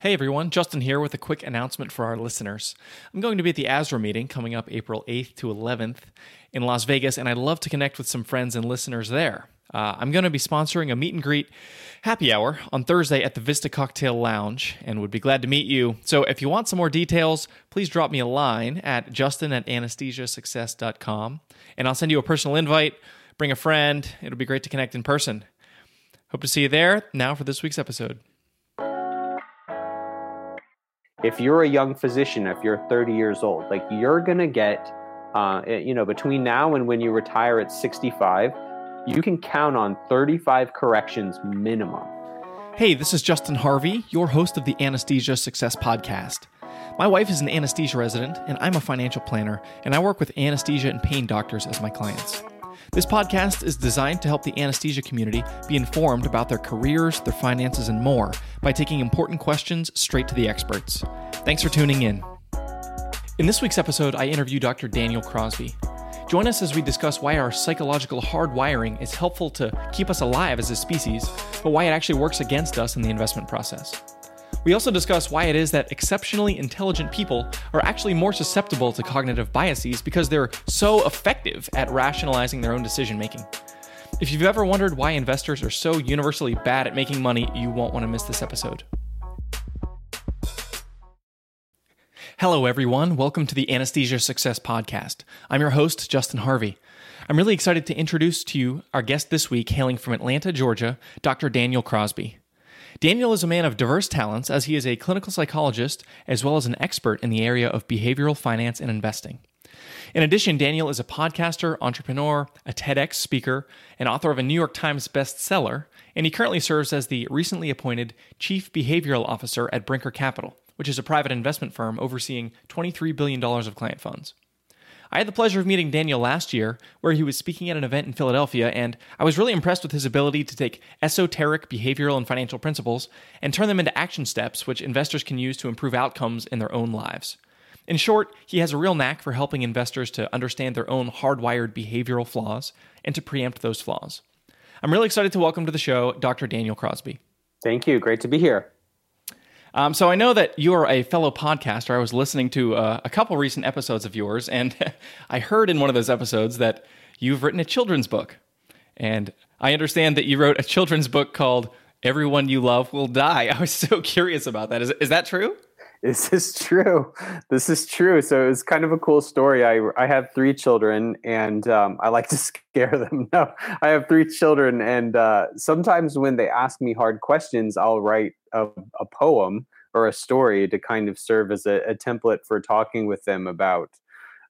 Hey everyone, Justin here with a quick announcement for our listeners. I'm going to be at the ASRA meeting coming up April 8th to 11th in Las Vegas, and I'd love to connect with some friends and listeners there. Uh, I'm going to be sponsoring a meet and greet happy hour on Thursday at the Vista Cocktail Lounge and would be glad to meet you. So if you want some more details, please drop me a line at justin at anesthesiasuccess.com and I'll send you a personal invite. Bring a friend. It'll be great to connect in person. Hope to see you there. Now for this week's episode. If you're a young physician, if you're 30 years old, like you're going to get, uh, eh, you know, between now and when you retire at 65, you can count on 35 corrections minimum. Hey, this is Justin Harvey, your host of the Anesthesia Success Podcast. My wife is an anesthesia resident, and I'm a financial planner, and I work with anesthesia and pain doctors as my clients. This podcast is designed to help the anesthesia community be informed about their careers, their finances, and more by taking important questions straight to the experts. Thanks for tuning in. In this week's episode, I interview Dr. Daniel Crosby. Join us as we discuss why our psychological hardwiring is helpful to keep us alive as a species, but why it actually works against us in the investment process. We also discuss why it is that exceptionally intelligent people are actually more susceptible to cognitive biases because they're so effective at rationalizing their own decision making. If you've ever wondered why investors are so universally bad at making money, you won't want to miss this episode. Hello, everyone. Welcome to the Anesthesia Success Podcast. I'm your host, Justin Harvey. I'm really excited to introduce to you our guest this week, hailing from Atlanta, Georgia, Dr. Daniel Crosby. Daniel is a man of diverse talents as he is a clinical psychologist as well as an expert in the area of behavioral finance and investing. In addition, Daniel is a podcaster, entrepreneur, a TEDx speaker, and author of a New York Times bestseller, and he currently serves as the recently appointed Chief Behavioral Officer at Brinker Capital, which is a private investment firm overseeing $23 billion of client funds. I had the pleasure of meeting Daniel last year, where he was speaking at an event in Philadelphia, and I was really impressed with his ability to take esoteric behavioral and financial principles and turn them into action steps which investors can use to improve outcomes in their own lives. In short, he has a real knack for helping investors to understand their own hardwired behavioral flaws and to preempt those flaws. I'm really excited to welcome to the show Dr. Daniel Crosby. Thank you. Great to be here. Um, so I know that you are a fellow podcaster. I was listening to uh, a couple recent episodes of yours, and I heard in one of those episodes that you've written a children's book. And I understand that you wrote a children's book called Everyone You Love Will Die. I was so curious about that. Is, is that true? This is true. This is true. So it's kind of a cool story. I I have three children, and um, I like to scare them. No, I have three children, and uh, sometimes when they ask me hard questions, I'll write a, a poem or a story to kind of serve as a, a template for talking with them about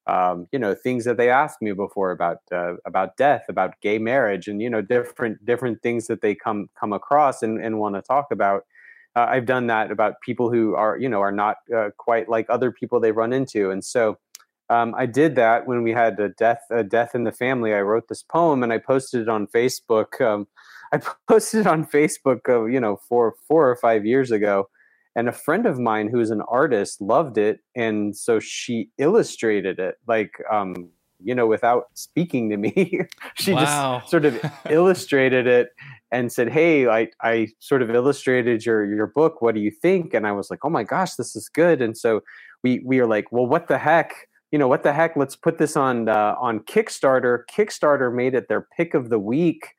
um, you know things that they asked me before about uh, about death about gay marriage and you know different different things that they come come across and, and want to talk about uh, i've done that about people who are you know are not uh, quite like other people they run into. And so um, i did that when we had a death a death in the family. I wrote this poem and i posted it on facebook um, I posted it on Facebook, uh, you know, four four or five years ago, and a friend of mine who's an artist loved it, and so she illustrated it, like, um, you know, without speaking to me. she wow. just sort of illustrated it and said, "Hey, I I sort of illustrated your your book. What do you think?" And I was like, "Oh my gosh, this is good." And so we we are like, "Well, what the heck?" You know what the heck? Let's put this on uh, on Kickstarter. Kickstarter made it their pick of the week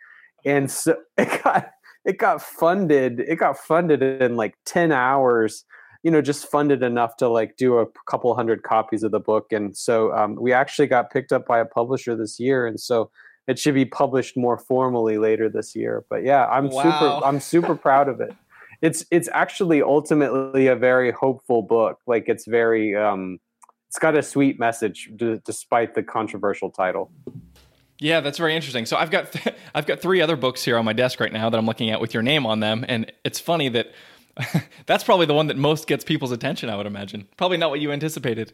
and so it got it got funded it got funded in like 10 hours you know just funded enough to like do a couple hundred copies of the book. And so um, we actually got picked up by a publisher this year. And so it should be published more formally later this year. But yeah i'm wow. super i'm super proud of it. It's it's actually ultimately a very hopeful book. Like it's very um it's got a sweet message d- despite the controversial title. Yeah, that's very interesting. So I've got th- I've got three other books here on my desk right now that I'm looking at with your name on them, and it's funny that that's probably the one that most gets people's attention. I would imagine. Probably not what you anticipated.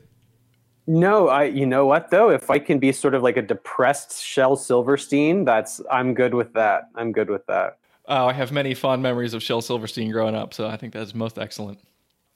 No, I. You know what though? If I can be sort of like a depressed Shel Silverstein, that's I'm good with that. I'm good with that. Oh, I have many fond memories of Shel Silverstein growing up, so I think that's most excellent.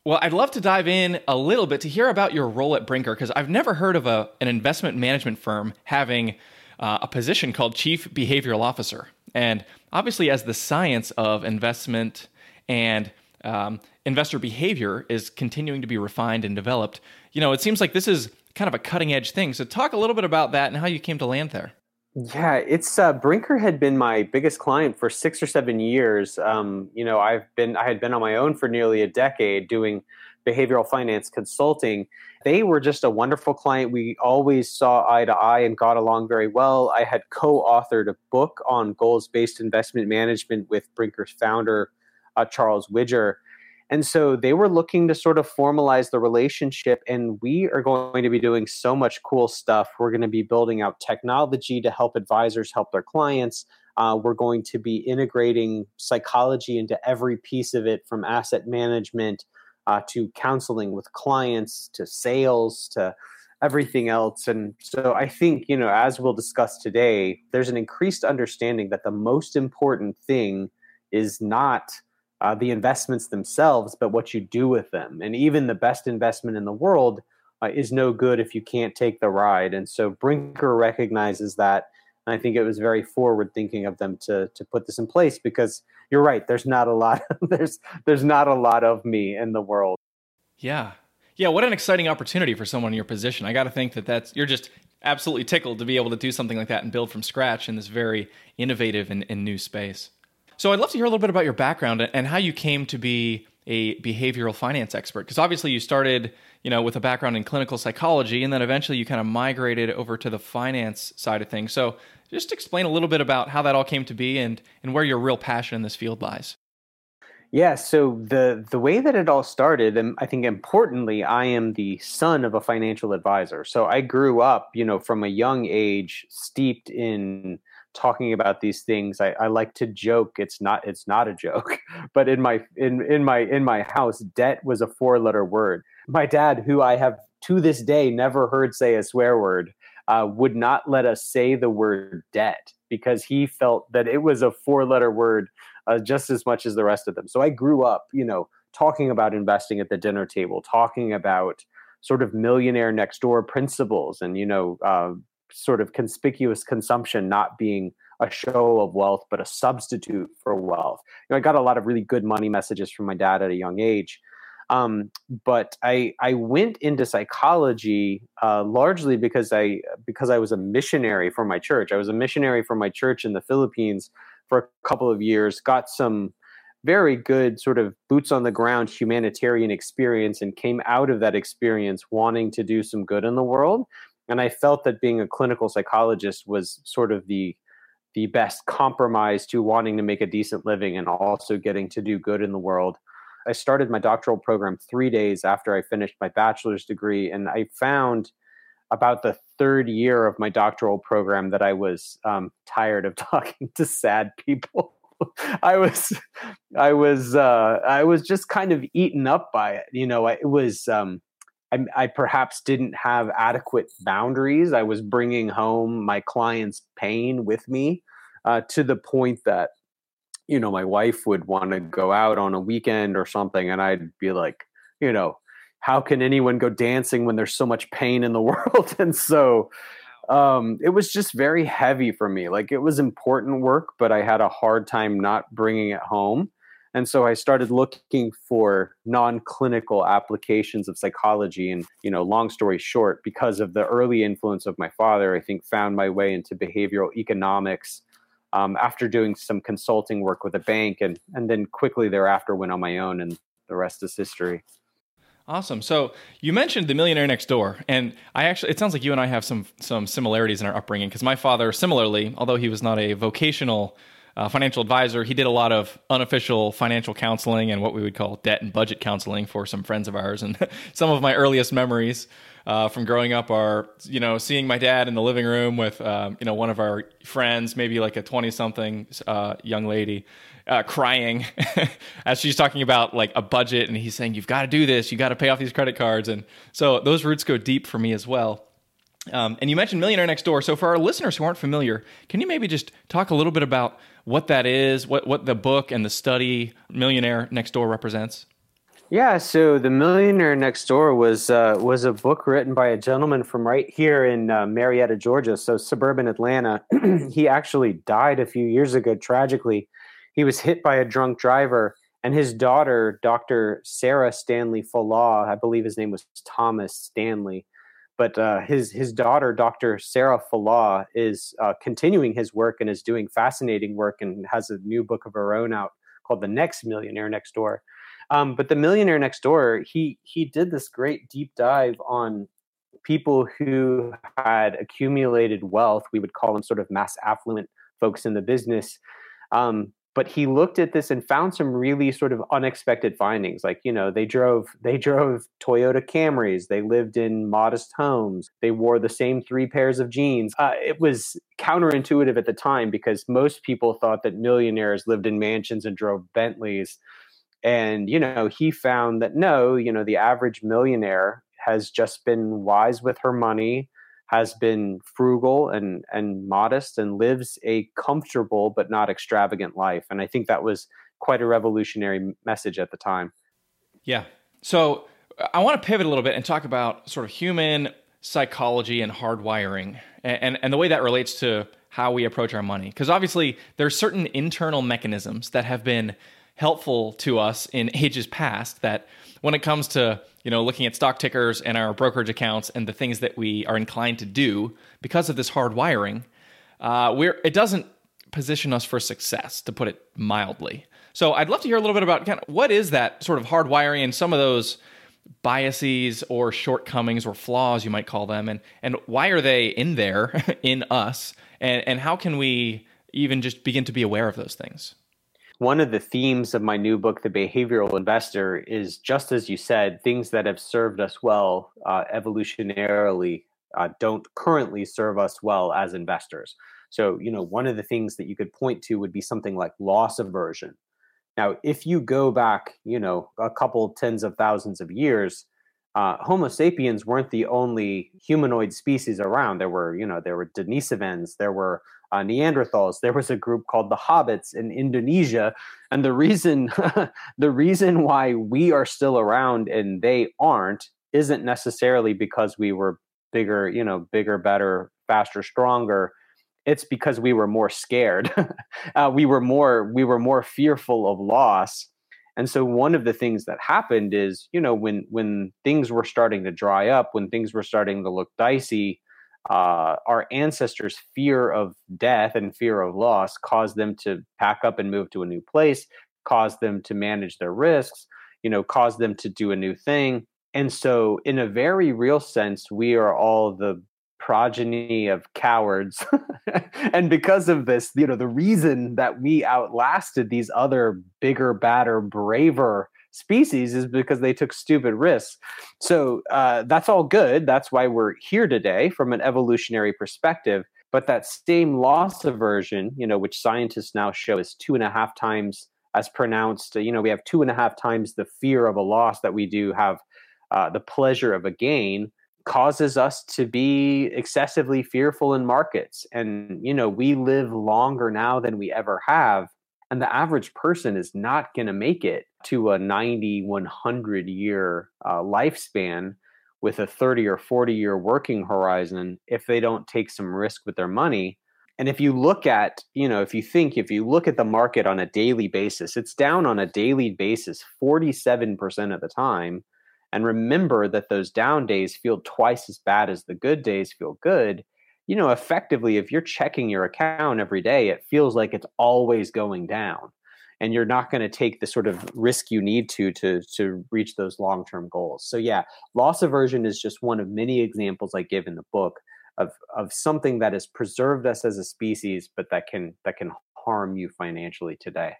Well, I'd love to dive in a little bit to hear about your role at Brinker because I've never heard of a an investment management firm having uh, a position called Chief Behavioral Officer. And obviously, as the science of investment and um, investor behavior is continuing to be refined and developed. You know, it seems like this is kind of a cutting edge thing. So, talk a little bit about that and how you came to land there. Yeah, it's uh, Brinker had been my biggest client for six or seven years. Um, you know, I've been I had been on my own for nearly a decade doing behavioral finance consulting. They were just a wonderful client. We always saw eye to eye and got along very well. I had co-authored a book on goals-based investment management with Brinker's founder uh, Charles Widger and so they were looking to sort of formalize the relationship. And we are going to be doing so much cool stuff. We're going to be building out technology to help advisors help their clients. Uh, we're going to be integrating psychology into every piece of it from asset management uh, to counseling with clients to sales to everything else. And so I think, you know, as we'll discuss today, there's an increased understanding that the most important thing is not uh, the investments themselves, but what you do with them. And even the best investment in the world uh, is no good if you can't take the ride. And so Brinker recognizes that. And I think it was very forward thinking of them to to put this in place because you're right. There's not a lot. there's there's not a lot of me in the world. Yeah, yeah. What an exciting opportunity for someone in your position. I got to think that that's you're just absolutely tickled to be able to do something like that and build from scratch in this very innovative and, and new space. So I'd love to hear a little bit about your background and how you came to be a behavioral finance expert. Because obviously you started you know with a background in clinical psychology and then eventually you kind of migrated over to the finance side of things. So just explain a little bit about how that all came to be and and where your real passion in this field lies. Yeah so the the way that it all started and i think importantly i am the son of a financial advisor. So i grew up you know from a young age steeped in talking about these things I, I, like to joke it's not it's not a joke but in my in in my in my house debt was a four letter word. My dad who i have to this day never heard say a swear word uh, would not let us say the word debt because he felt that it was a four letter word uh, just as much as the rest of them. So i grew up you know talking about investing at the dinner table talking about sort of millionaire next door principles and you know uh, sort of conspicuous consumption not being a show of wealth, but a substitute for wealth. You know, I got a lot of really good money messages from my dad at a young age. Um, but I I went into psychology uh, largely because I because I was a missionary for my church. I was a missionary for my church in the Philippines for a couple of years. Got some very good sort of boots on the ground humanitarian experience and came out of that experience wanting to do some good in the world and I felt that being a clinical psychologist was sort of the the best compromise to wanting to make a decent living and also getting to do good in the world. I started my doctoral program three days after I finished my bachelor's degree, and I found about the third year of my doctoral program that I was um, tired of talking to sad people. I was, I was, uh, I was just kind of eaten up by it. You know, it was. Um, I, I, perhaps didn't have adequate boundaries. I was bringing home my client's pain with me uh, to the point that, you know, my wife would want to go out on a weekend or something, and I'd be like, you know, how can anyone go dancing when there's so much pain in the world? and so um, it was just very heavy for me. Like it was important work, but I had a hard time not bringing it home. And so I started looking for non-clinical applications of psychology. And, you know, long story short, because of the early influence of my father, I think found my way into behavioral economics um, after doing some consulting work with a bank and, and then quickly thereafter went on my own and the rest is history. Awesome. So you mentioned the millionaire next door, and I actually it sounds like you and I have some some similarities in our upbringing because my father, similarly, although he was not a vocational uh, financial advisor. He did a lot of unofficial financial counseling and what we would call debt and budget counseling for some friends of ours. And some of my earliest memories uh, from growing up are, you know, seeing my dad in the living room with, um, you know, one of our friends, maybe like a 20 something uh, young lady. Uh, crying as she's talking about like a budget and he's saying you've got to do this you got to pay off these credit cards and so those roots go deep for me as well um, and you mentioned Millionaire Next Door. So, for our listeners who aren't familiar, can you maybe just talk a little bit about what that is, what, what the book and the study Millionaire Next Door represents? Yeah, so the Millionaire Next Door was uh, was a book written by a gentleman from right here in uh, Marietta, Georgia, so suburban Atlanta. he actually died a few years ago tragically. He was hit by a drunk driver And his daughter, Dr. Sarah Stanley Fallaw, I believe his name was Thomas Stanley, but uh, his his daughter, Dr. Sarah Fallaw, is uh, continuing his work and is doing fascinating work and has a new book of her own out called "The Next Millionaire Next Door." Um, but the Millionaire Next Door, he he did this great deep dive on people who had accumulated wealth. We would call them sort of mass affluent folks in the business. Um, but he looked at this and found some really sort of unexpected findings. Like you know they drove they drove toyota camrys. They lived in modest homes. They wore the same three pairs of jeans. Uh, it was counterintuitive at the time because most people thought that millionaires lived in mansions and drove bentleys. And you know he found that no you know the average millionaire has just been wise with her money has been frugal and and modest and lives a comfortable but not extravagant life and i think that was quite a revolutionary message at the time. Yeah. So i want to pivot a little bit and talk about sort of human psychology and hardwiring and and, and the way that relates to how we approach our money because obviously there's certain internal mechanisms that have been helpful to us in ages past that when it comes to you know looking at stock tickers and our brokerage accounts and the things that we are inclined to do because of this hard wiring uh, we're it doesn't position us for success to put it mildly. So i'd love to hear a little bit about kind of what is that sort of hard wiring and some of those biases or shortcomings or flaws you might call them and and why are they in there in us? And and how can we even just begin to be aware of those things one of the themes of my new book, The Behavioral Investor, is just as you said, things that have served us well uh, evolutionarily uh, don't currently serve us well as investors. So, you know, one of the things that you could point to would be something like loss aversion. Now, if you go back, you know, a couple tens of thousands of years, uh, Homo sapiens weren't the only humanoid species around. There were, you know, there were Denisovans, there were uh, Neanderthals. There was a group called the Hobbits in Indonesia, and the reason the reason why we are still around and they aren't isn't necessarily because we were bigger, you know, bigger, better, faster, stronger. It's because we were more scared. uh, we were more we were more fearful of loss. And so one of the things that happened is, you know, when when things were starting to dry up, when things were starting to look dicey, uh, our ancestors' fear of death and fear of loss caused them to pack up and move to a new place, caused them to manage their risks, you know, caused them to do a new thing. And so, in a very real sense, we are all the progeny of cowards. and because of this, you know, the reason that we outlasted these other bigger, badder, braver species is because they took stupid risks. So uh, that's all good. That's why we're here today from an evolutionary perspective. But that same loss aversion, you know, which scientists now show is two and a half times as pronounced, you know, we have two and a half times the fear of a loss that we do have uh, the pleasure of a gain causes us to be excessively fearful in markets. And you know we live longer now than we ever have and the average person is not going to make it to a 90 100 year uh, lifespan with a 30 or 40 year working horizon if they don't take some risk with their money. And if you look at you know if you think if you look at the market on a daily basis it's down on a daily basis 47% of the time and remember that those down days feel twice as bad as the good days feel good you know, effectively, if you're checking your account every day, it feels like it's always going down. And you're not going to take the sort of risk you need to to to reach those long term goals. So yeah, loss aversion is just one of many examples I give in the book of of something that has preserved us as a species, but that can that can harm you financially today.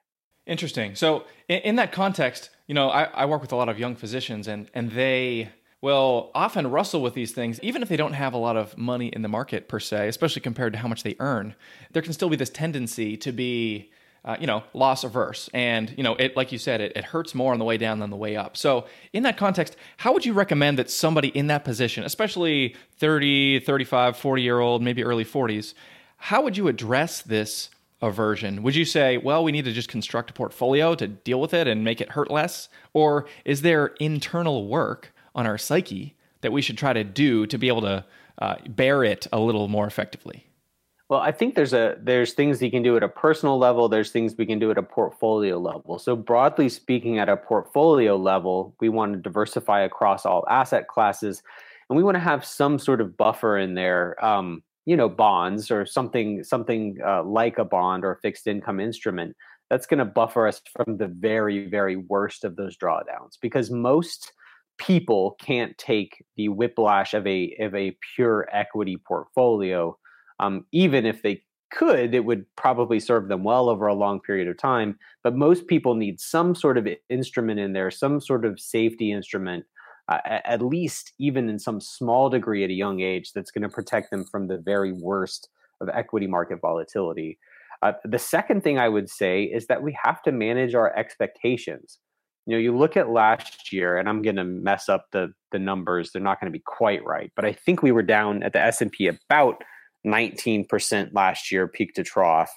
Interesting. So in, in that context, you know, I, I work with a lot of young physicians, and and they will often wrestle with these things, even if they don't have a lot of money in the market per se, especially compared to how much they earn. There can still be this tendency to be, uh, you know, loss averse. And, you know, it, like you said, it, it hurts more on the way down than the way up. So, in that context, how would you recommend that somebody in that position, especially 30, 35, 40 year old, maybe early 40s, how would you address this aversion? Would you say, well, we need to just construct a portfolio to deal with it and make it hurt less? Or is there internal work? on our psyche that we should try to do to be able to uh, bear it a little more effectively? Well, I think there's a there's things you can do at a personal level, there's things we can do at a portfolio level. So broadly speaking at a portfolio level, we want to diversify across all asset classes and we want to have some sort of buffer in there um, you know bonds or something something uh, like a bond or a fixed income instrument that's going to buffer us from the very very worst of those drawdowns because most people can't take the whiplash of a of a pure equity portfolio um, even if they could it would probably serve them well over a long period of time but most people need some sort of instrument in there some sort of safety instrument uh, at least even in some small degree at a young age that's going to protect them from the very worst of equity market volatility. Uh, the second thing I would say is that we have to manage our expectations. You know, you look at last year, and I'm going to mess up the the numbers; they're not going to be quite right, but I think we were down at the S and P about 19% last year, peak to trough.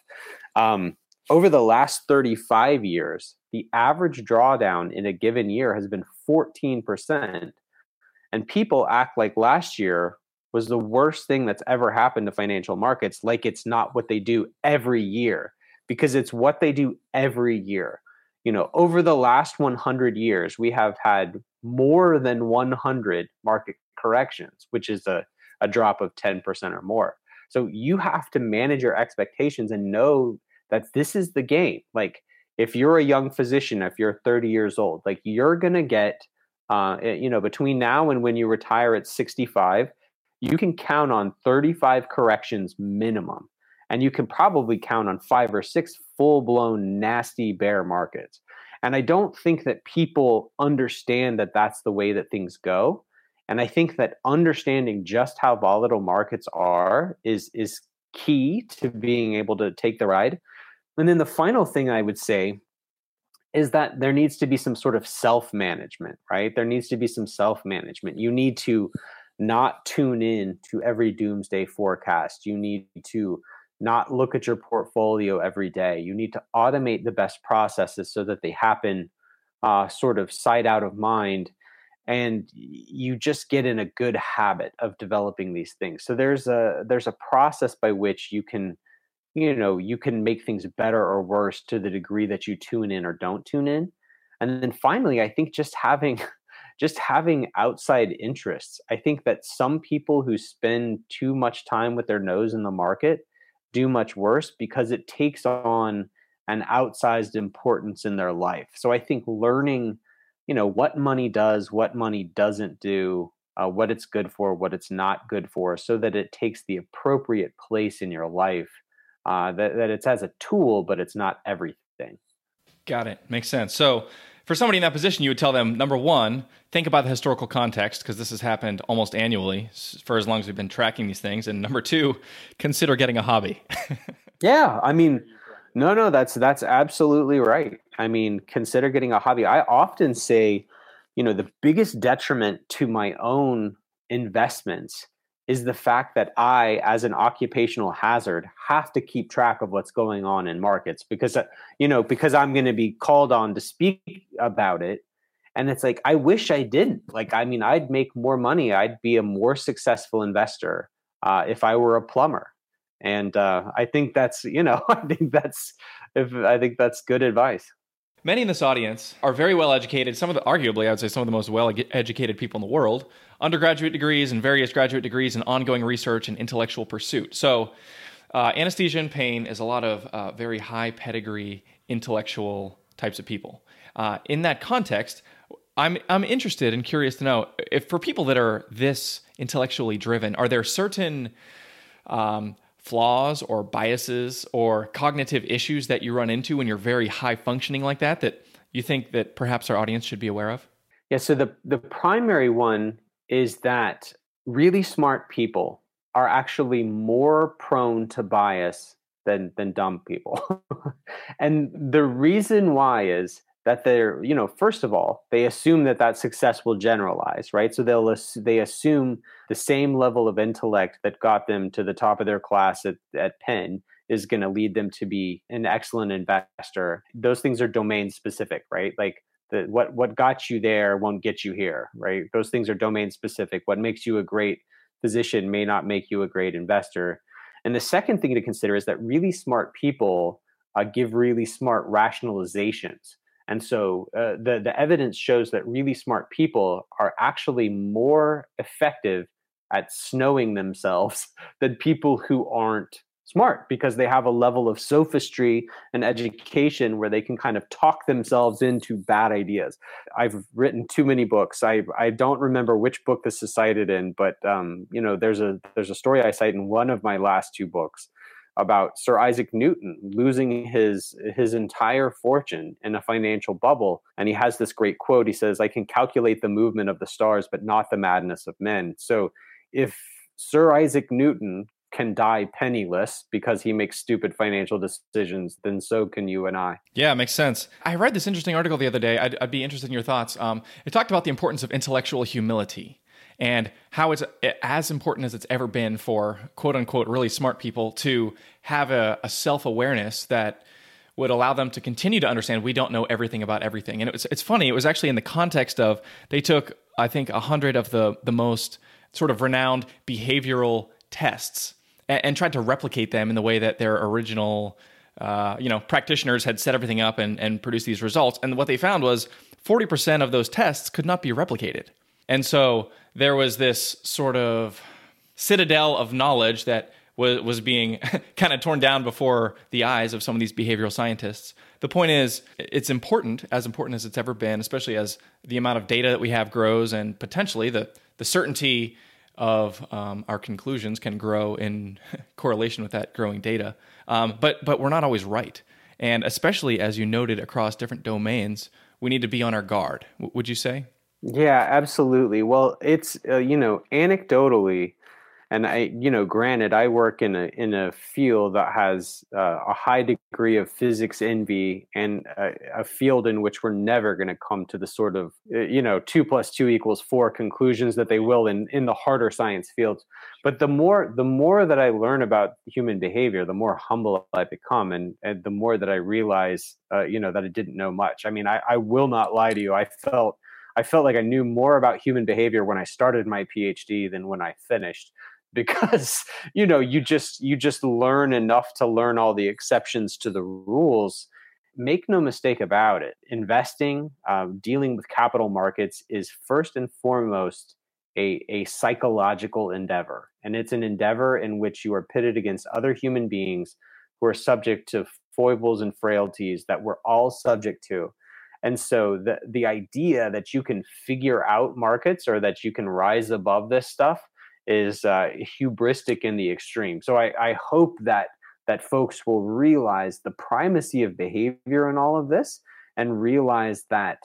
Um, over the last 35 years, the average drawdown in a given year has been 14%. And people act like last year was the worst thing that's ever happened to financial markets, like it's not what they do every year, because it's what they do every year. You know, over the last 100 years, we have had more than 100 market corrections, which is a, a drop of 10% or more. So you have to manage your expectations and know that this is the game. Like, if you're a young physician, if you're 30 years old, like you're going to get, uh, eh, you know, between now and when you retire at 65, you can count on 35 corrections minimum. And you can probably count on five or six full blown nasty bear markets. And I don't think that people understand that that's the way that things go. And I think that understanding just how volatile markets are is, is key to being able to take the ride. And then the final thing I would say is that there needs to be some sort of self management, right? There needs to be some self management. You need to not tune in to every doomsday forecast. You need to not look at your portfolio every day. You need to automate the best processes so that they happen uh, sort of sight out of mind. And you just get in a good habit of developing these things. So there's a there's a process by which you can you know you can make things better or worse to the degree that you tune in or don't tune in. And then finally i think just having just having outside interests. I think that some people who spend too much time with their nose in the market do much worse because it takes on an outsized importance in their life. So i think learning you know what money does what money doesn't do uh, what it's good for what it's not good for so that it takes the appropriate place in your life uh, that, that it's as a tool, but it's not everything. Got it. Makes sense. So, for somebody in that position, you would tell them number one, think about the historical context because this has happened almost annually for as long as we've been tracking these things. And number two, consider getting a hobby. yeah, I mean, no, no, that's that's absolutely right. I mean, consider getting a hobby. I often say, you know, the biggest detriment to my own investments is the fact that I, as an occupational hazard, have to keep track of what's going on in markets because, uh, you know, because I'm going to be called on to speak about it. And it's like, I wish I didn't. Like, I mean, I'd make more money. I'd be a more successful investor uh, if I were a plumber. And uh, I think that's, you know, I think that's, if I think that's good advice. Many in this audience are very well educated, some of the, arguably, I would say, some of the most well educated people in the world, undergraduate degrees and various graduate degrees and ongoing research and intellectual pursuit. So, uh, anesthesia and pain is a lot of uh, very high pedigree intellectual types of people. Uh, in that context, I'm, I'm interested and curious to know if for people that are this intellectually driven, are there certain um, flaws or biases or cognitive issues that you run into when you're very high functioning like that that you think that perhaps our audience should be aware of? Yeah, so the the primary one is that really smart people are actually more prone to bias than than dumb people. and the reason why is that they're you know first of all they assume that that success will generalize right? So they'll they assume the same level of intellect that got them to the top of their class at, at penn is going to lead them to be an excellent investor. Those things are domain specific right? Like the, what what got you there won't get you here right? Those things are domain specific. What makes you a great physician may not make you a great investor. And the second thing to consider is that really smart people uh, give really smart rationalizations. And so uh, the, the evidence shows that really smart people are actually more effective at snowing themselves than people who aren't smart because they have a level of sophistry and education where they can kind of talk themselves into bad ideas. I've written too many books. I I don't remember which book this is cited in, but um, you know, there's a there's a story I cite in one of my last two books about Sir Isaac Newton losing his his entire fortune in a financial bubble and he has this great quote he says I can calculate the movement of the stars but not the madness of men so if Sir Isaac Newton can die penniless because he makes stupid financial decisions, then so can you and I. Yeah, makes sense. I read this interesting article the other day. I'd, I'd be interested in your thoughts. Um, it talked about the importance of intellectual humility and how it's as important as it's ever been for quote unquote really smart people to have a, a self awareness that would allow them to continue to understand we don't know everything about everything. And it was, it's funny, it was actually in the context of they took, I think, a hundred of the, the most sort of renowned behavioral tests and, and tried to replicate them in the way that their original uh, you know practitioners had set everything up and, and produced these results and what they found was 40% of those tests could not be replicated and so there was this sort of citadel of knowledge that was, was being kind of torn down before the eyes of some of these behavioral scientists the point is it's important as important as it's ever been especially as the amount of data that we have grows and potentially the the certainty of um, our conclusions can grow in correlation with that growing data. Um, but but we're not always right, and especially as you noted across different domains, we need to be on our guard. W- would you say? Yeah, absolutely. Well, it's uh, you know anecdotally, and I, you know, granted, I work in a in a field that has uh, a high degree of physics envy and a, a field in which we're never going to come to the sort of uh, you know two plus two equals four conclusions that they will in in the harder science fields. But the more the more that I learn about human behavior, the more humble I become, and, and the more that I realize, uh, you know, that I didn't know much. I mean, I, I will not lie to you. I felt I felt like I knew more about human behavior when I started my PhD than when I finished because you know you just you just learn enough to learn all the exceptions to the rules. Make no mistake about it investing uh, dealing with capital markets is first and foremost a, a psychological endeavor and it's an endeavor in which you are pitted against other human beings who are subject to foibles and frailties that we're all subject to and so the the idea that you can figure out markets or that you can rise above this stuff is uh, hubristic in the extreme. So I, I hope that that folks will realize the primacy of behavior in all of this and realize that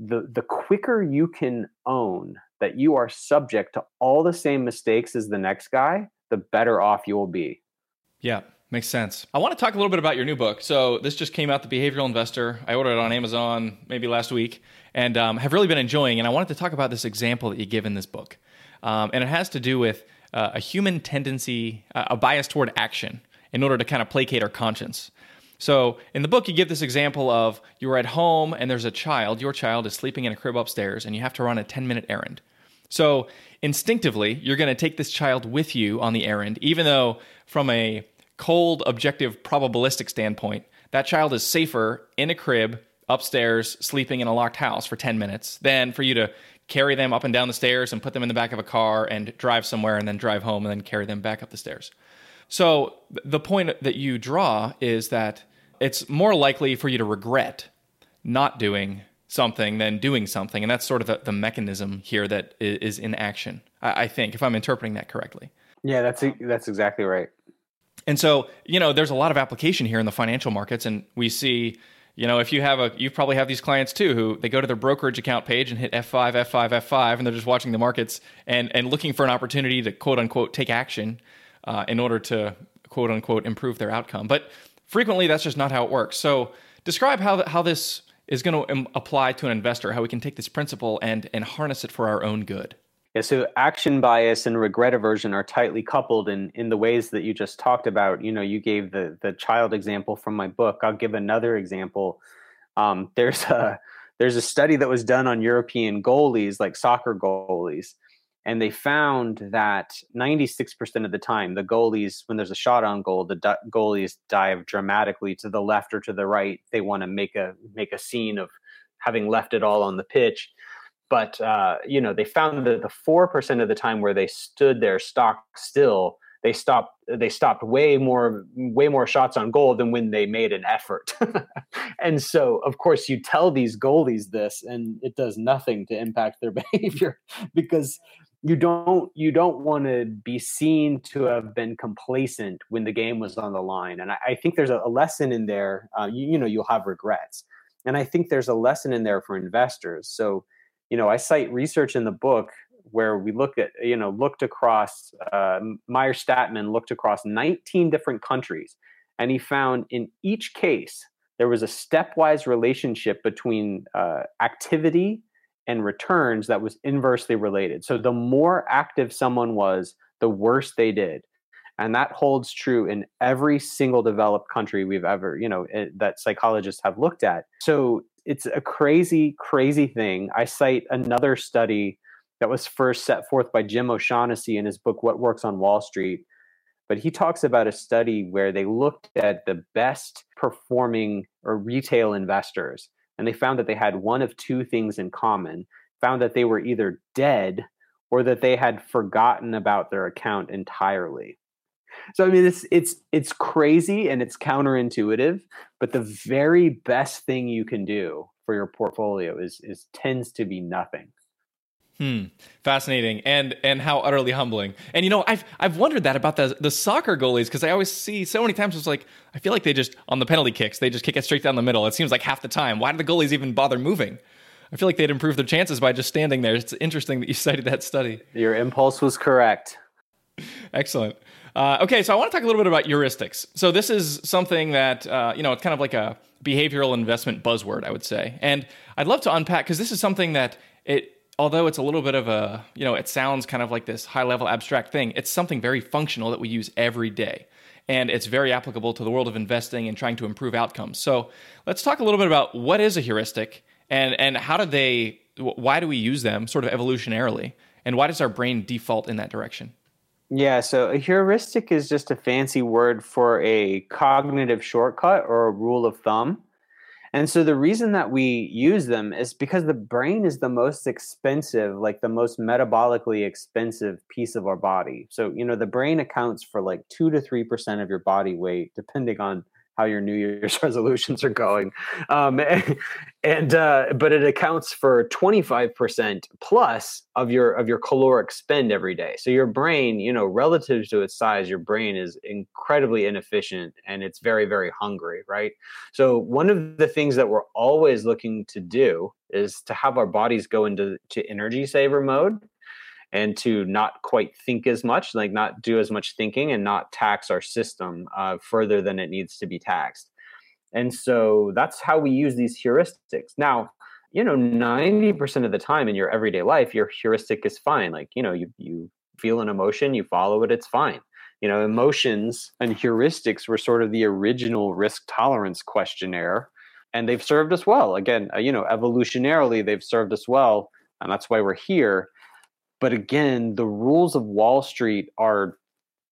the the quicker you can own that you are subject to all the same mistakes as the next guy, the better off you will be. Yeah, makes sense. I want to talk a little bit about your new book. So this just came out, The Behavioral Investor. I ordered it on Amazon maybe last week, and um, have really been enjoying. And I wanted to talk about this example that you give in this book um, and it has to do with uh, a human tendency, uh, a bias toward action, in order to kind of placate our conscience. So in the book, you give this example of you're at home and there's a child. Your child is sleeping in a crib upstairs, and you have to run a 10 minute errand. So instinctively, you're going to take this child with you on the errand, even though from a cold, objective, probabilistic standpoint, that child is safer in a crib upstairs sleeping in a locked house for 10 minutes than for you to carry them up and down the stairs and put them in the back of a car and drive somewhere and then drive home and then carry them back up the stairs. So the point that you draw is that it's more likely for you to regret not doing something than doing something. And that's sort of the, the mechanism here that is in action, I, I think, if I'm interpreting that correctly. Yeah, that's that's exactly right. And so, you know, there's a lot of application here in the financial markets, and we see you know, if you have a, you probably have these clients too who they go to their brokerage account page and hit F5, F5, F5, and they're just watching the markets and, and looking for an opportunity to quote unquote take action uh, in order to quote unquote improve their outcome. But frequently that's just not how it works. So describe how, how this is going to apply to an investor, how we can take this principle and, and harness it for our own good. Yeah, so action bias and regret aversion are tightly coupled in, in the ways that you just talked about. You know, you gave the the child example from my book. I'll give another example. Um, there's a there's a study that was done on European goalies, like soccer goalies, and they found that 96% of the time the goalies when there's a shot on goal the du- goalies dive dramatically to the left or to the right they want to make a make a scene of having left it all on the pitch but uh, you know they found that the 4% of the time where they stood there stock still they stopped they stopped way more way more shots on goal than when they made an effort. And so of course you tell these goalies this and it does nothing to impact their behavior because you don't you don't want to be seen to have been complacent when the game was on the line. And i, I think there's a, a, lesson in there uh, you, you know you'll have regrets. And i think there's a lesson in there for investors. So you know i cite research in the book where we look at you know looked across uh, Meir Statman looked across 19 different countries and he found in each case there was a stepwise relationship between uh, activity and returns that was inversely related. So the more active someone was, the worse they did. And that holds true in every single developed country we've ever, you know, it, eh, that psychologists have looked at. So it's a crazy, crazy thing. I cite another study that was first set forth by Jim O'Shaughnessy in his book, What Works on Wall Street. But he talks about a study where they looked at the best performing or retail investors and they found that they had one of two things in common found that they were either dead or that they had forgotten about their account entirely so i mean it's it's it's crazy and it's counterintuitive but the very best thing you can do for your portfolio is is tends to be nothing Hmm. Fascinating, and and how utterly humbling. And you know, I've I've wondered that about the the soccer goalies because I always see so many times it's like I feel like they just on the penalty kicks they just kick it straight down the middle. It seems like half the time. Why do the goalies even bother moving? I feel like they'd improve their chances by just standing there. It's interesting that you cited that study. Your impulse was correct. Excellent. Uh, okay, so I want to talk a little bit about heuristics. So this is something that uh, you know it's kind of like a behavioral investment buzzword, I would say, and I'd love to unpack because this is something that it although it's a little bit of a, you know, it sounds kind of like this high level abstract thing, it's something very functional that we use every day. And it's very applicable to the world of investing and trying to improve outcomes. So let's talk a little bit about what is a heuristic and, and how do they, why do we use them sort of evolutionarily? And why does our brain default in that direction? Yeah, so a heuristic is just a fancy word for a cognitive shortcut or a rule of thumb. And so the reason that we use them is because the brain is the most expensive, like the most metabolically expensive piece of our body. So, you know, the brain accounts for like 2 to 3% of your body weight depending on how your New Year's resolutions are going. Um, and uh, but it accounts for 25% plus of your of your caloric spend every day. So your brain, you know, relative to its size, your brain is incredibly inefficient and it's very very hungry, right? So one of the things that we're always looking to do is to have our bodies go into to energy saver mode and to not quite think as much, like not do as much thinking and not tax our system uh, further than it needs to be taxed. And so that's how we use these heuristics. Now, you know, 90% of the time in your everyday life, your heuristic is fine. Like, you know, you, you feel an emotion, you follow it, it's fine. You know, emotions and heuristics were sort of the original risk tolerance questionnaire, and they've served us well. Again, uh, you know, evolutionarily, they've served us well, and that's why we're here but again, the rules of Wall Street are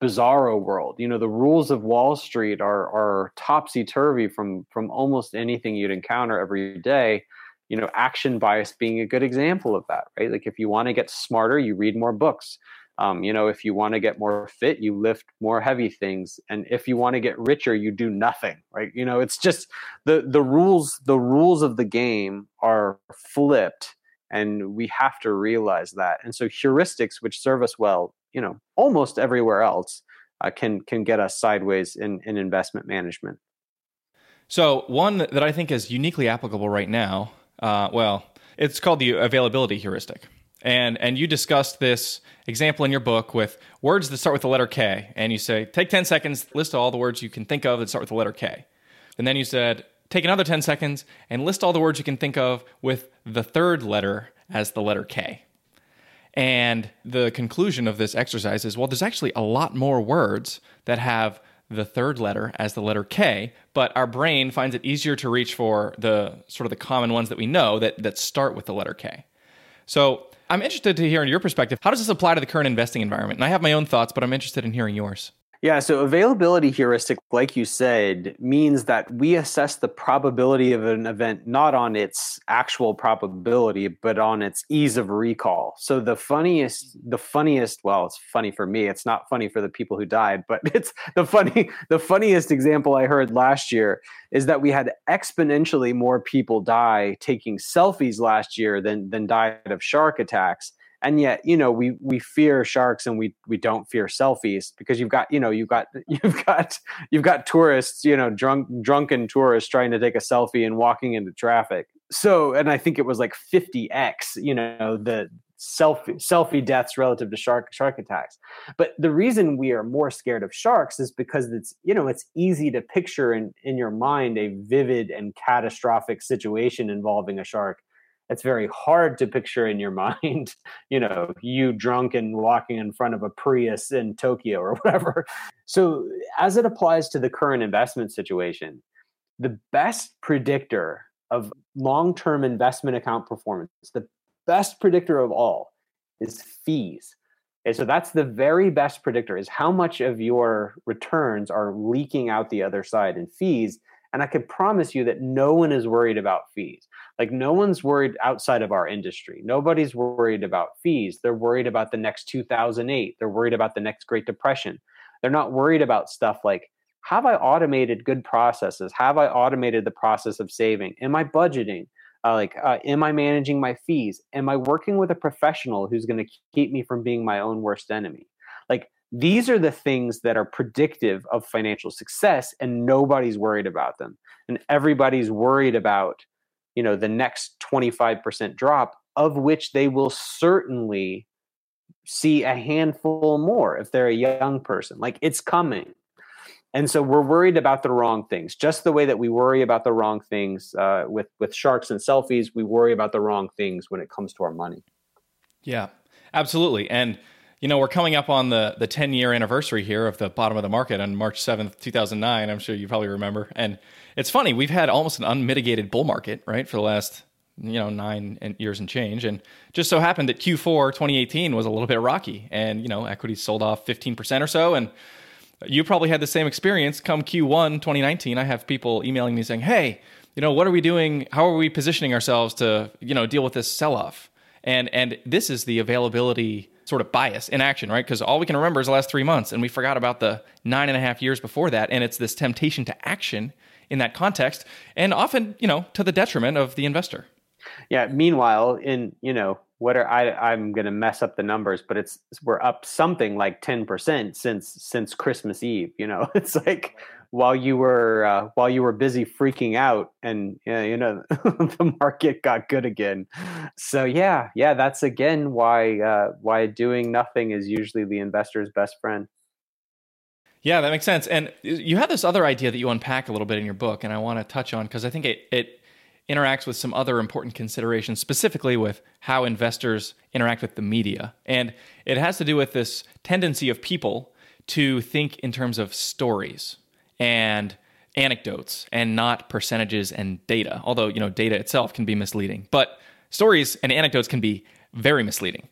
bizarro world. You know, the rules of Wall Street are are topsy turvy from from almost anything you'd encounter every day. You know, action bias being a good example of that, right? Like if you want to get smarter, you read more books. Um, you know, if you want to get more fit, you lift more heavy things, and if you want to get richer, you do nothing, right? You know, it's just the the rules the rules of the game are flipped and we have to realize that. And so heuristics which serve us well you know almost everywhere else uh, can can get us sideways in in investment management. So one that i think is uniquely applicable right now uh, well it's called the availability heuristic. And and you discussed this example in your book with words that start with the letter K, and you say take ten seconds, list all the words you can think of that start with the letter K, and then you said take another 10 seconds and list all the words you can think of with the third letter as the letter K. And the conclusion of this exercise is well, there's actually a lot more words that have the third letter as the letter K, but our brain finds it easier to reach for the sort of the common ones that we know that, that start with the letter K. So I'm interested to hear in your perspective. How does this apply to the current investing environment? And I have my own thoughts, but I'm interested in hearing yours. Yeah, so availability heuristic, like you said, means that we assess the probability of an event not on its actual probability, but on its ease of recall. So the funniest, the funniest, well, it's funny for me. It's not funny for the people who died, but it's the funny, the funniest example I heard last year is that we had exponentially more people die taking selfies last year than than died of shark attacks and yet you know we we fear sharks and we we don't fear selfies because you've got you know you've got you've got you've got tourists you know drunk drunken tourists trying to take a selfie and walking into traffic. So and i think it was like 50x you know the selfie selfie deaths relative to shark shark attacks. But the reason we are more scared of sharks is because it's you know it's easy to picture in in your mind a vivid and catastrophic situation involving a shark it's very hard to picture in your mind, you know, you drunk and walking in front of a Prius in Tokyo or whatever. So, as it applies to the current investment situation, the best predictor of long term investment account performance, the best predictor of all is fees. And so that's the very best predictor is how much of your returns are leaking out the other side in fees. And I can promise you that no one is worried about fees. Like no one's worried outside of our industry. Nobody's worried about fees. They're worried about the next 2008. They're worried about the next Great Depression. They're not worried about stuff like have I automated good processes? Have I automated the process of saving? Am I budgeting? Uh, like, uh, am I managing my fees? Am I working with a professional who's going to keep me from being my own worst enemy? These are the things that are predictive of financial success, and nobody's worried about them. And everybody's worried about you know the next 25% drop of which they will certainly see a handful more if they're a young person. Like it's coming. And so we're worried about the wrong things. Just the way that we worry about the wrong things uh, with with sharks and selfies we worry about the wrong things when it comes to our money. Yeah absolutely. And you know we're coming up on the the 10 year anniversary here of the bottom of the market on march 7th 2009 i'm sure you probably remember. And it's funny we've had almost an unmitigated bull market right for the last you know nine years and change. And just so happened that q4 2018 was a little bit rocky. And you know equities sold off 15% or so. And you probably had the same experience come q1 2019 i have people emailing me saying hey you know what are we doing? How are we positioning ourselves to you know deal with this sell off and and this is the availability sort of bias in action, right? Because all we can remember is the last three months, and we forgot about the nine and a half years before that. And it's this temptation to action in that context, and often, you know, to the detriment of the investor. Yeah. Meanwhile, in you know, what are I? I'm going to mess up the numbers, but it's we're up something like ten percent since since Christmas Eve. You know, it's like while you were uh, while you were busy freaking out and uh, you know the market got good again. So yeah yeah that's again why uh, why doing nothing is usually the investor's best friend. Yeah that makes sense. And you have this other idea that you unpack a little bit in your book and i want to touch on because i think it, it interacts with some other important considerations specifically with how investors interact with the media. And it has to do with this tendency of people to think in terms of stories and anecdotes and not percentages and data. Although, you know, data itself can be misleading, but stories and anecdotes can be very misleading.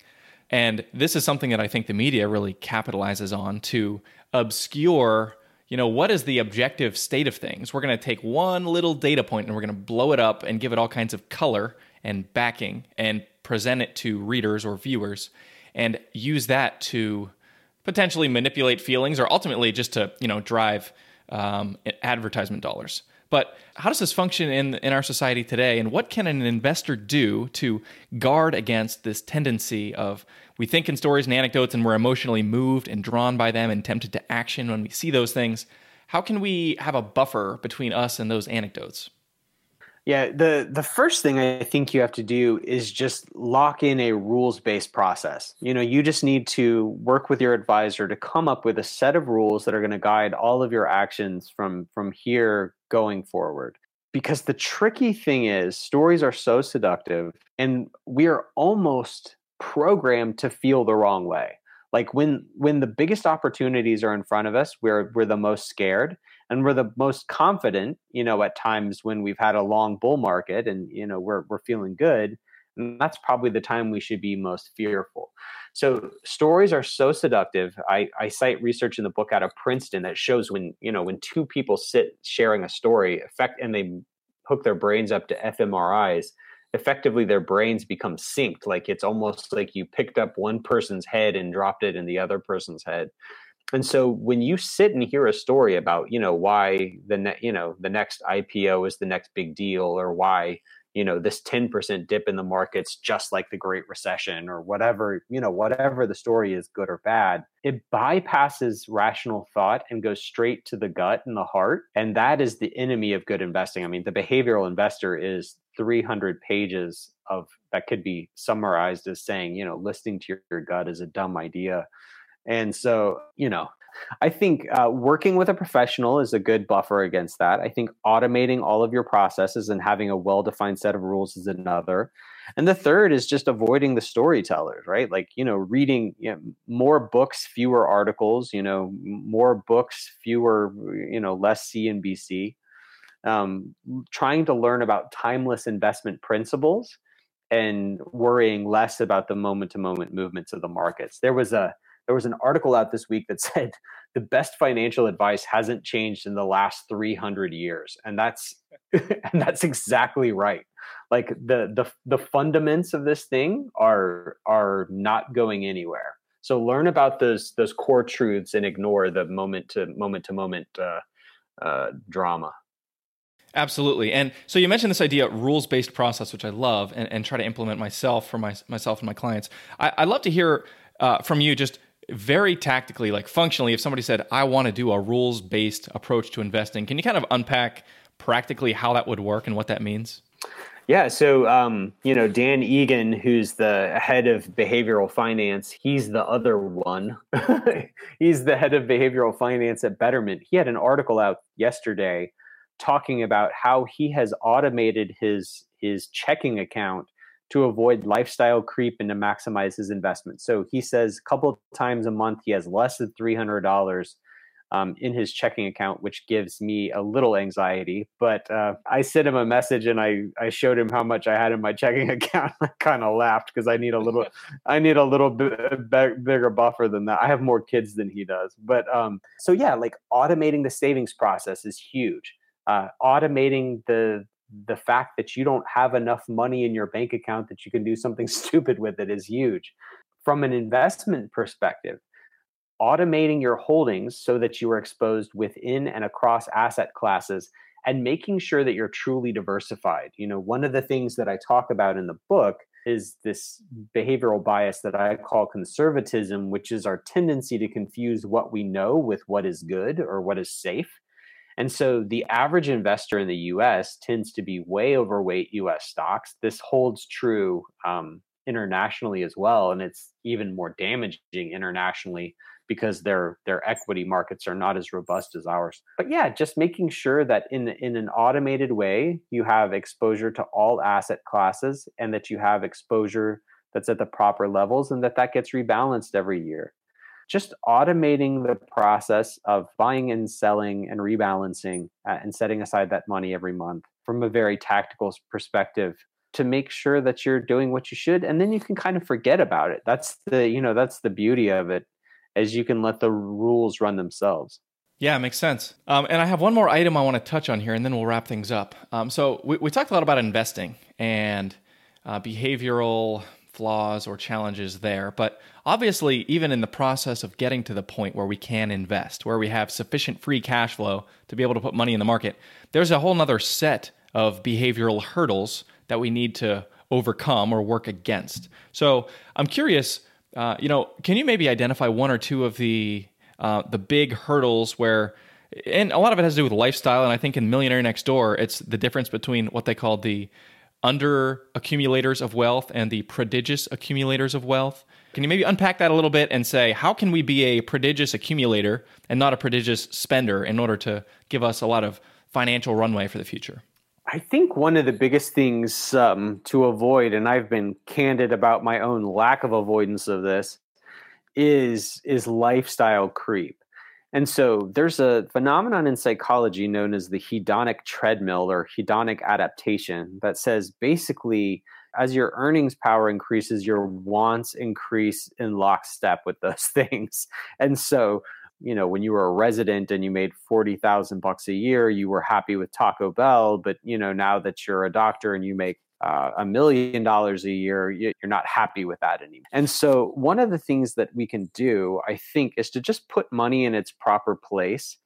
And this is something that I think the media really capitalizes on to obscure, you know, what is the objective state of things? We're going to take one little data point and we're going to blow it up and give it all kinds of color and backing and present it to readers or viewers and use that to potentially manipulate feelings or ultimately just to, you know, drive um, advertisement dollars. But how does this function in in our society today, and what can an investor do to guard against this tendency of we think in stories and anecdotes, and we're emotionally moved and drawn by them and tempted to action when we see those things? How can we have a buffer between us and those anecdotes? Yeah, the the first thing I think you have to do is just lock in a rules-based process. You know, you just need to work with your advisor to come up with a set of rules that are going to guide all of your actions from from here going forward. Because the tricky thing is stories are so seductive and we are almost programmed to feel the wrong way. Like when when the biggest opportunities are in front of us, we're we're the most scared and we're the most confident you know at times when we've had a long bull market and you know we're we're feeling good And that's probably the time we should be most fearful. So stories are so seductive. I, I cite research in the book out of Princeton that shows when, you know, when two people sit sharing a story, effect and they hook their brains up to fMRIs, effectively their brains become synced. Like it's almost like you picked up one person's head and dropped it in the other person's head. And so when you sit and hear a story about, you know, why the ne- you know, the next IPO is the next big deal or why you know this 10% dip in the markets just like the great recession or whatever you know whatever the story is good or bad it bypasses rational thought and goes straight to the gut and the heart. And that is the enemy of good investing. I mean the behavioral investor is 300 pages of that could be summarized as saying you know listening to your, your gut is a dumb idea and so you know I think uh, working with a professional is a good buffer against that. I think automating all of your processes and having a well defined set of rules is another. And the third is just avoiding the storytellers, right? Like, you know, reading you know, more books, fewer articles, you know, more books, fewer, you know, less CNBC. Um, trying to learn about timeless investment principles and worrying less about the moment to moment movements of the markets. There was a, there was an article out this week that said the best financial advice hasn't changed in the last 300 years and that's and that's exactly right like the the the fundaments of this thing are are not going anywhere so learn about those those core truths and ignore the moment to moment to moment uh, uh, drama Absolutely. And so you mentioned this idea rules based process, which I love and, and, try to implement myself for my, myself and my clients. I, would love to hear uh, from you just very tactically, like functionally, if somebody said, I want to do a rules based approach to investing, can you kind of unpack practically how that would work and what that means? Yeah, so um, you know Dan Egan, who's the head of behavioral finance, he's the other one. he's the head of behavioral finance at Betterment. He had an article out yesterday talking about how he has automated his his checking account to avoid lifestyle creep and to maximize his investment. So he says a couple times a month he has less than three hundred dollars um, in his checking account, which gives me a little anxiety. But uh, I sent him a message and I I showed him how much I had in my checking account. I kind of laughed because I need a little I need a little bit bigger buffer than that. I have more kids than he does. But um, so yeah, like automating the savings process is huge. Uh, automating the the fact that you don't have enough money in your bank account that you can do something stupid with it is huge. From an investment perspective, automating your holdings so that you are exposed within and across asset classes and making sure that you're truly diversified. You know, one of the things that I talk about in the book is this behavioral bias that I call conservatism, which is our tendency to confuse what we know with what is good or what is safe. And so the average investor in the US tends to be way overweight US stocks. This holds true um, internationally as well. And it's even more damaging internationally because their their equity markets are not as robust as ours. But yeah, just making sure that in in an automated way you have exposure to all asset classes and that you have exposure that's at the proper levels and that that gets rebalanced every year just automating the process of buying and selling and rebalancing uh, and setting aside that money every month from a very tactical perspective to make sure that you're doing what you should and then you can kind of forget about it that's the you know that's the beauty of it as you can let the rules run themselves yeah, makes sense. Um, and I have one more item I want to touch on here, and then we'll wrap things up. Um, so we, we, talked a lot about investing and uh, behavioral flaws or challenges there. But obviously, even in the process of getting to the point where we can invest, where we have sufficient free cash flow to be able to put money in the market, there's a whole nother set of behavioral hurdles that we need to overcome or work against. So I'm curious, uh, you know, can you maybe identify one or two of the uh, the big hurdles where and a lot of it has to do with lifestyle and i think in millionaire next door it's the difference between what they call the under accumulators of wealth and the prodigious accumulators of wealth. Can you maybe unpack that a little bit and say, how can we be a prodigious accumulator and not a prodigious spender in order to give us a lot of financial runway for the future? I think one of the biggest things um, to avoid, and I've been candid about my own lack of avoidance of this, is is lifestyle creep. And so there's a phenomenon in psychology known as the hedonic treadmill or hedonic adaptation that says basically as your earnings power increases, your wants increase in lockstep with those things. And so, you know, when you were a resident and you made 40,000 bucks a year, you were happy with Taco Bell, but you know, now that you're a doctor and you make Uh, a million dollars a year, you're not happy with that anymore. And so, one of the things that we can do, I think, is to just put money in its proper place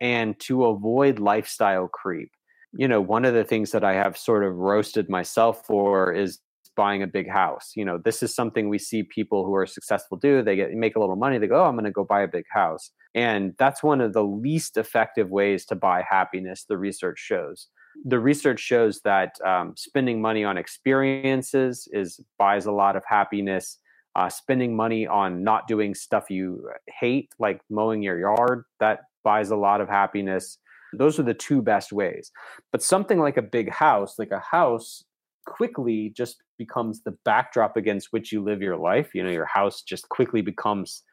and to avoid lifestyle creep. You know, one of the things that I have sort of roasted myself for is buying a big house. You know, this is something we see people who are successful do. They get make a little money, they go, "Oh, I'm going to go buy a big house." And that's one of the least effective ways to buy happiness, the research shows the research shows that um, spending money on experiences is buys a lot of happiness. Uh, spending money on not doing stuff you hate, like mowing your yard, that buys a lot of happiness. Those are the two best ways. But something like a big house, like a house, quickly just becomes the backdrop against which you live your life. You know, your house just quickly becomes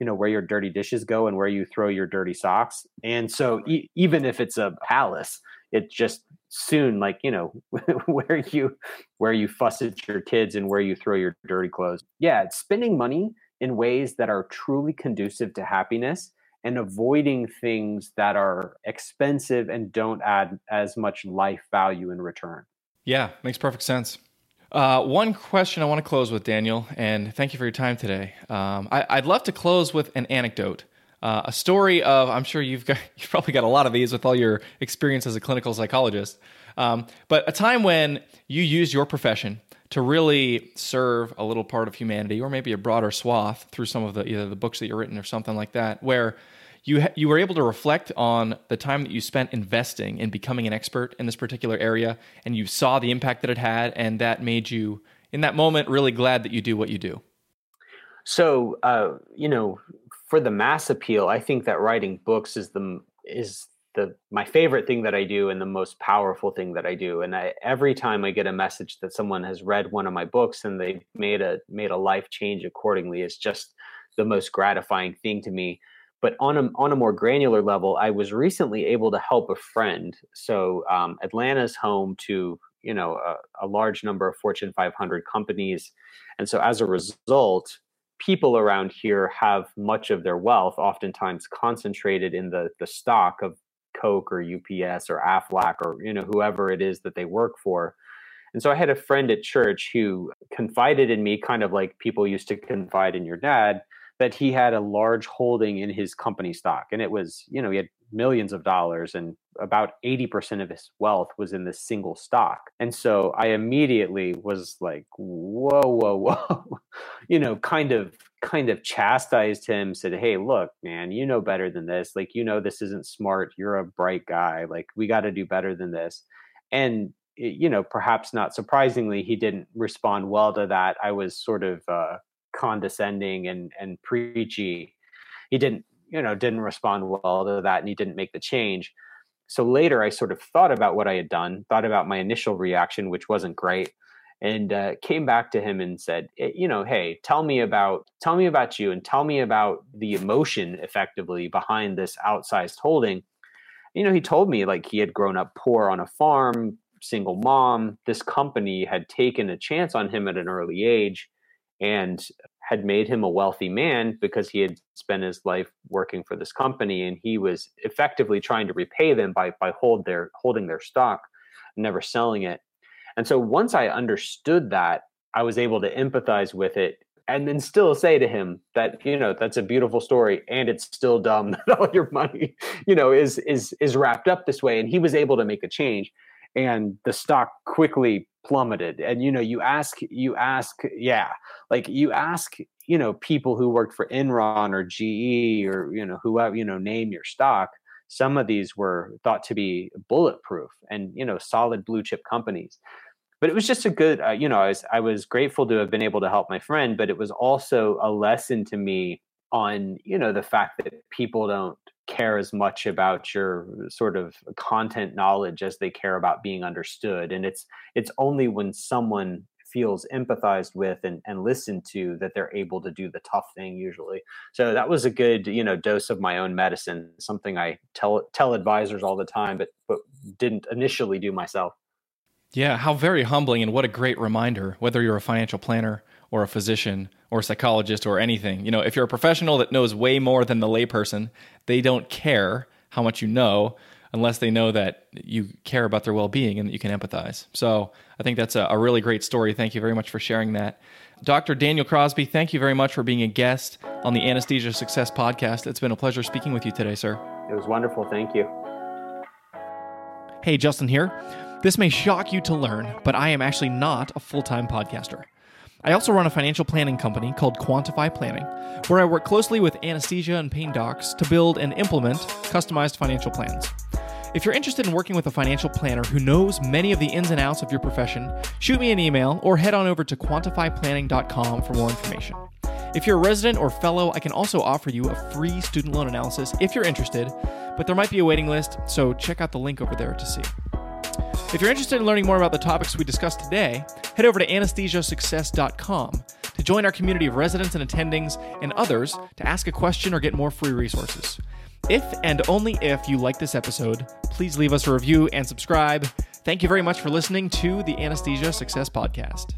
you know where your dirty dishes go and where you throw your dirty socks. And so e- even if it's a palace it just soon like you know where you where you fuss at your kids and where you throw your dirty clothes. Yeah it's spending money in ways that are truly conducive to happiness and avoiding things that are expensive and don't add as much life value in return. Yeah makes perfect sense uh, one question I want to close with, Daniel, and thank you for your time today. Um, I, would love to close with an anecdote uh, a story of I'm sure you've got you've probably got a lot of these with all your experience as a clinical psychologist, um, but a time when you used your profession to really serve a little part of humanity, or maybe a broader swath through some of the either the books that you've written or something like that, where you ha- you were able to reflect on the time that you spent investing in becoming an expert in this particular area, and you saw the impact that it had, and that made you in that moment really glad that you do what you do. So, uh, you know, for the mass appeal, I think that writing books is the is the my favorite thing that I do and the most powerful thing that I do. And I, every time I get a message that someone has read one of my books and they made a made a life change accordingly, is just the most gratifying thing to me. But on a on a more granular level, I was recently able to help a friend. So um, Atlanta's home to you know a, a large number of Fortune 500 companies, and so as a result, people around here have much of their wealth oftentimes concentrated in the the stock of Coke or UPS or Aflac or you know whoever it is that they work for. And so I had a friend at church who confided in me kind of like people used to confide in your dad that he had a large holding in his company stock and it was you know he had millions of dollars and about 80% of his wealth was in this single stock. And so i immediately was like whoa whoa whoa you know kind of kind of chastised him said hey look man you know better than this. Like you know this isn't smart. You're a bright guy. Like we got to do better than this. And you know perhaps not surprisingly he didn't respond well to that. I was sort of uh, condescending and and preachy. He didn't you know didn't respond well to that and he didn't make the change. So later i sort of thought about what i had done thought about my initial reaction which wasn't great and uh, came back to him and said eh, you know hey tell me about tell me about you and tell me about the emotion effectively behind this outsized holding. You know he told me like he had grown up poor on a farm single mom this company had taken a chance on him at an early age and had made him a wealthy man because he had spent his life working for this company and he was effectively trying to repay them by by hold their holding their stock never selling it. And so once i understood that i was able to empathize with it and then still say to him that you know that's a beautiful story and it's still dumb that all your money you know is is is wrapped up this way and he was able to make a change and the stock quickly plummeted. And you know you ask you ask yeah like you ask you know people who worked for enron or ge or you know whoever you know name your stock some of these were thought to be bulletproof and you know solid blue chip companies. But it was just a good uh, you know I was, I was grateful to have been able to help my friend but it was also a lesson to me on you know the fact that people don't care as much about your sort of content knowledge as they care about being understood. And it's it's only when someone feels empathized with and, and listened to that they're able to do the tough thing usually. So that was a good you know dose of my own medicine something i tell tell advisors all the time but but didn't initially do myself. Yeah, how very humbling and what a great reminder, whether you're a financial planner or a physician or a psychologist or anything. You know, if you're a professional that knows way more than the layperson, they don't care how much you know unless they know that you care about their well-being and that you can empathize. So, I think that's a, a really great story. Thank you very much for sharing that. Dr. Daniel Crosby, thank you very much for being a guest on the Anesthesia Success podcast. It's been a pleasure speaking with you today, sir. It was wonderful. Thank you. Hey, Justin here. This may shock you to learn, but I am actually not a full time podcaster. I also run a financial planning company called Quantify Planning, where I work closely with anesthesia and pain docs to build and implement customized financial plans. If you're interested in working with a financial planner who knows many of the ins and outs of your profession, shoot me an email or head on over to quantifyplanning.com for more information. If you're a resident or fellow, I can also offer you a free student loan analysis if you're interested, but there might be a waiting list, so check out the link over there to see. If you're interested in learning more about the topics we discussed today, head over to anesthesiasuccess.com to join our community of residents and attendings and others to ask a question or get more free resources. If and only if you like this episode, please leave us a review and subscribe. Thank you very much for listening to the Anesthesia Success Podcast.